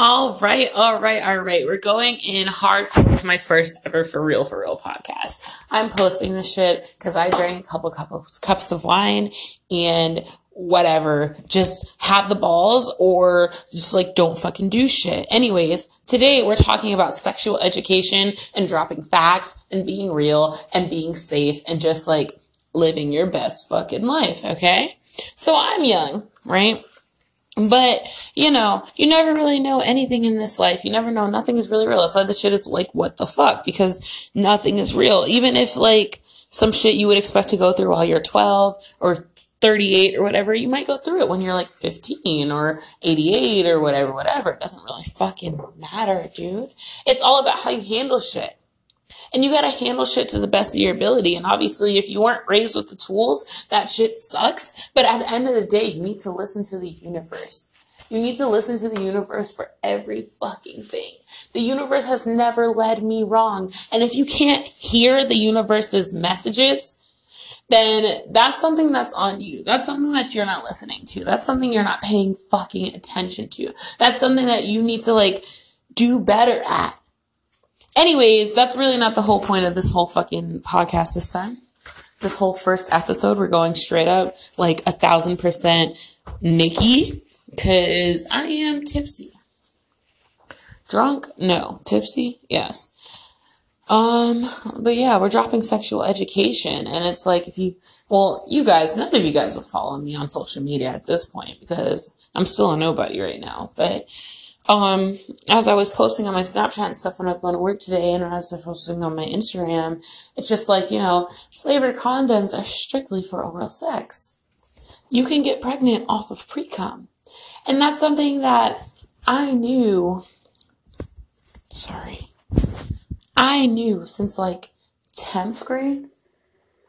All right, all right, all right. We're going in hardcore with my first ever for real, for real podcast. I'm posting this shit because I drank a couple cups cups of wine and whatever. Just have the balls or just like don't fucking do shit. Anyways, today we're talking about sexual education and dropping facts and being real and being safe and just like living your best fucking life. Okay. So I'm young, right? But, you know, you never really know anything in this life. You never know. Nothing is really real. That's why this shit is like, what the fuck? Because nothing is real. Even if like some shit you would expect to go through while you're 12 or 38 or whatever, you might go through it when you're like 15 or 88 or whatever, whatever. It doesn't really fucking matter, dude. It's all about how you handle shit. And you gotta handle shit to the best of your ability. And obviously, if you weren't raised with the tools, that shit sucks. But at the end of the day, you need to listen to the universe. You need to listen to the universe for every fucking thing. The universe has never led me wrong. And if you can't hear the universe's messages, then that's something that's on you. That's something that you're not listening to. That's something you're not paying fucking attention to. That's something that you need to like do better at. Anyways, that's really not the whole point of this whole fucking podcast this time. This whole first episode, we're going straight up like a thousand percent Nikki, cause I am tipsy. Drunk? No. Tipsy? Yes. Um, but yeah, we're dropping sexual education and it's like if you, well, you guys, none of you guys would follow me on social media at this point because I'm still a nobody right now, but um, as I was posting on my Snapchat and stuff when I was going to work today and as I was posting on my Instagram, it's just like, you know, flavored condoms are strictly for oral sex. You can get pregnant off of pre-cum. And that's something that I knew, sorry, I knew since like 10th grade.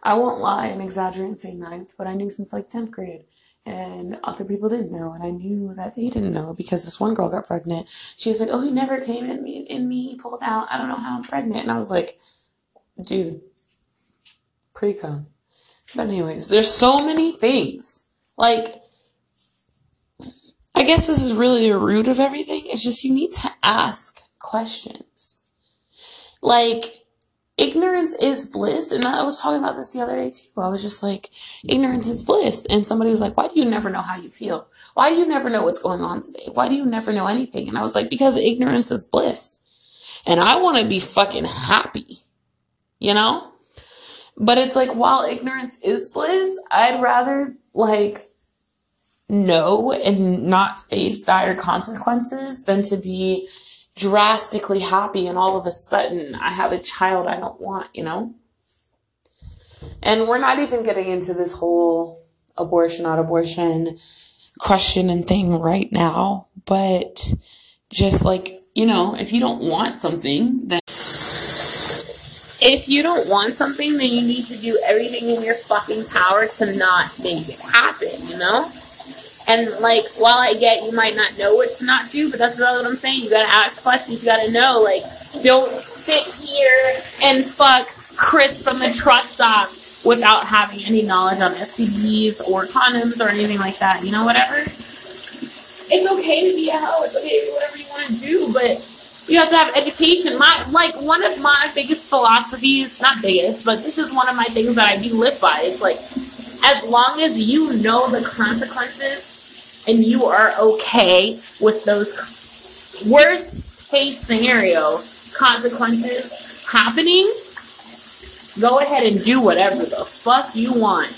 I won't lie and exaggerate and say ninth, but I knew since like 10th grade and other people didn't know and i knew that they didn't know because this one girl got pregnant. She was like oh he never came in me in me. He pulled out. I don't know how i'm pregnant. And i was like dude pre-cum. But anyways there's so many things. Like i guess this is really the root of everything. It's just you need to ask questions. Like ignorance is bliss. And I was talking about this the other day too. I was just like, ignorance is bliss. And somebody was like, why do you never know how you feel? Why do you never know what's going on today? Why do you never know anything? And I was like, because ignorance is bliss. And I want to be fucking happy, you know? But it's like, while ignorance is bliss, I'd rather like know and not face dire consequences than to be drastically happy and all of a sudden I have a child I don't want, you know? And we're not even getting into this whole abortion, not abortion question and thing right now, but just like, you know, if you don't want something, then if you don't want something, then you need to do everything in your fucking power to not make it happen, you know? And like, while I get you might not know what to not do, but that's what I'm saying. You gotta ask questions. You gotta know. Like, don't sit here and fuck Chris from the truck stop without having any knowledge on STDs or condoms or anything like that. You know, whatever. It's okay to be a hoe. It's okay to do whatever you want to do, but you have to have education. My like one of my biggest philosophies, not biggest, but this is one of my things that I do live by. It's like as long as you know the consequences and you are okay with those worst case scenario consequences happening, go ahead and do whatever the fuck you want.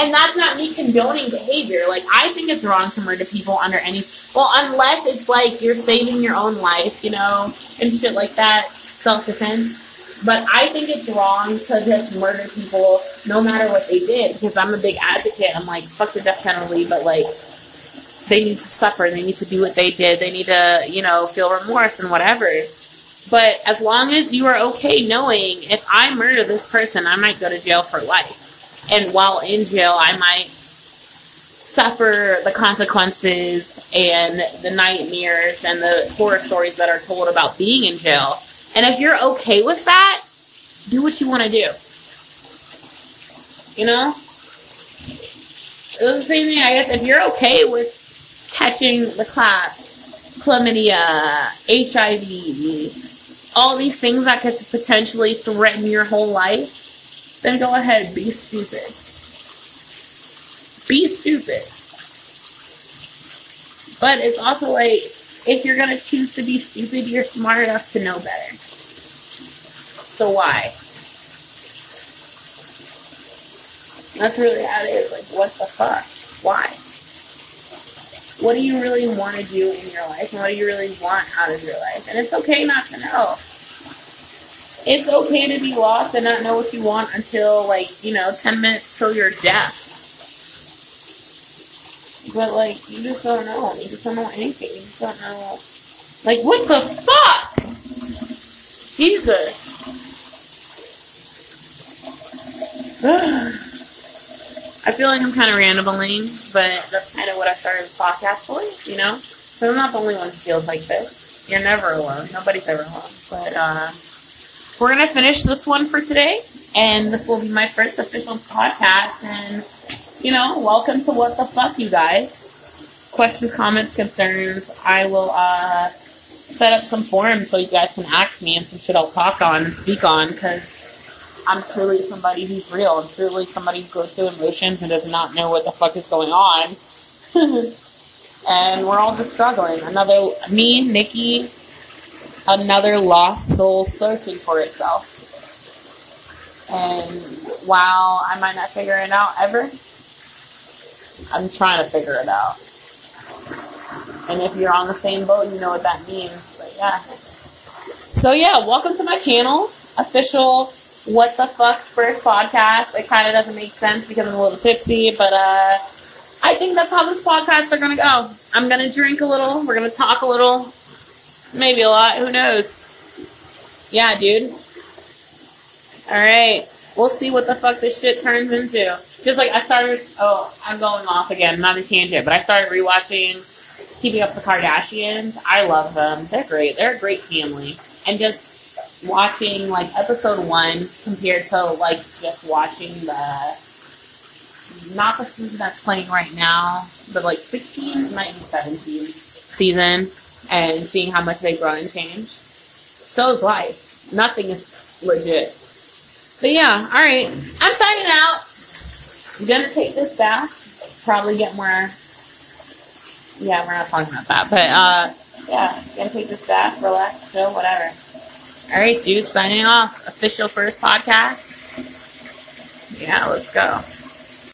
And that's not me condoning behavior. Like, I think it's wrong to murder people under any, well, unless it's like you're saving your own life, you know, and shit like that, self defense. But I think it's wrong to just murder people no matter what they did because I'm a big advocate. I'm like, fuck the death penalty, but like, they need to suffer. They need to do what they did. They need to, you know, feel remorse and whatever. But as long as you are okay knowing if I murder this person, I might go to jail for life. And while in jail, I might suffer the consequences and the nightmares and the horror stories that are told about being in jail. And if you're okay with that, do what you want to do. You know? It's the same thing, I guess, if you're okay with catching the clap chlamydia, HIV, all these things that could potentially threaten your whole life, then go ahead, be stupid. Be stupid. But it's also like, if you're gonna choose to be stupid, you're smart enough to know better. So why? That's really how it is. Like, what the fuck? Why? What do you really want to do in your life? And what do you really want out of your life? And it's okay not to know. It's okay to be lost and not know what you want until, like, you know, 10 minutes till your death. But, like, you just don't know. You just don't know anything. You just don't know. Like, what the fuck? Jesus. Feel like I'm kind of rambling, but that's kind of what I started the podcast for, you know? So I'm not the only one who feels like this. You're never alone. Nobody's ever alone. But uh, we're going to finish this one for today, and this will be my first official podcast. And, you know, welcome to What the Fuck, you guys. Questions, comments, concerns. I will uh, set up some forums so you guys can ask me and some shit I'll talk on and speak on because I'm truly somebody who's real. I'm truly somebody who goes through emotions and does not know what the fuck is going on. and we're all just struggling. Another, me, Nikki, another lost soul searching for itself. And while I might not figure it out ever, I'm trying to figure it out. And if you're on the same boat, you know what that means. But yeah. So yeah, welcome to my channel. Official what the fuck first podcast. It kind of doesn't make sense because I'm a little tipsy, but uh, I think that's how this podcasts are gonna go. I'm gonna drink a little. We're gonna talk a little, maybe a lot. Who knows? Yeah, dude. All right, we'll see what the fuck this shit turns into. Just like I started. Oh, I'm going off again. Not a tangent, but I started rewatching Keeping Up the Kardashians. I love them. They're great. They're a great family, and just watching like episode one compared to like just watching the not the season that's playing right now, but like 16, might be 17 season, and seeing how much they grow and change. So is life. Nothing is legit. But yeah, all right. I'm signing out. I'm gonna take this back. Probably get more. Yeah, we're not talking about that, but uh, yeah, gonna take this back, relax, chill, whatever. All right, dude, signing off. Official first podcast. Yeah, let's go.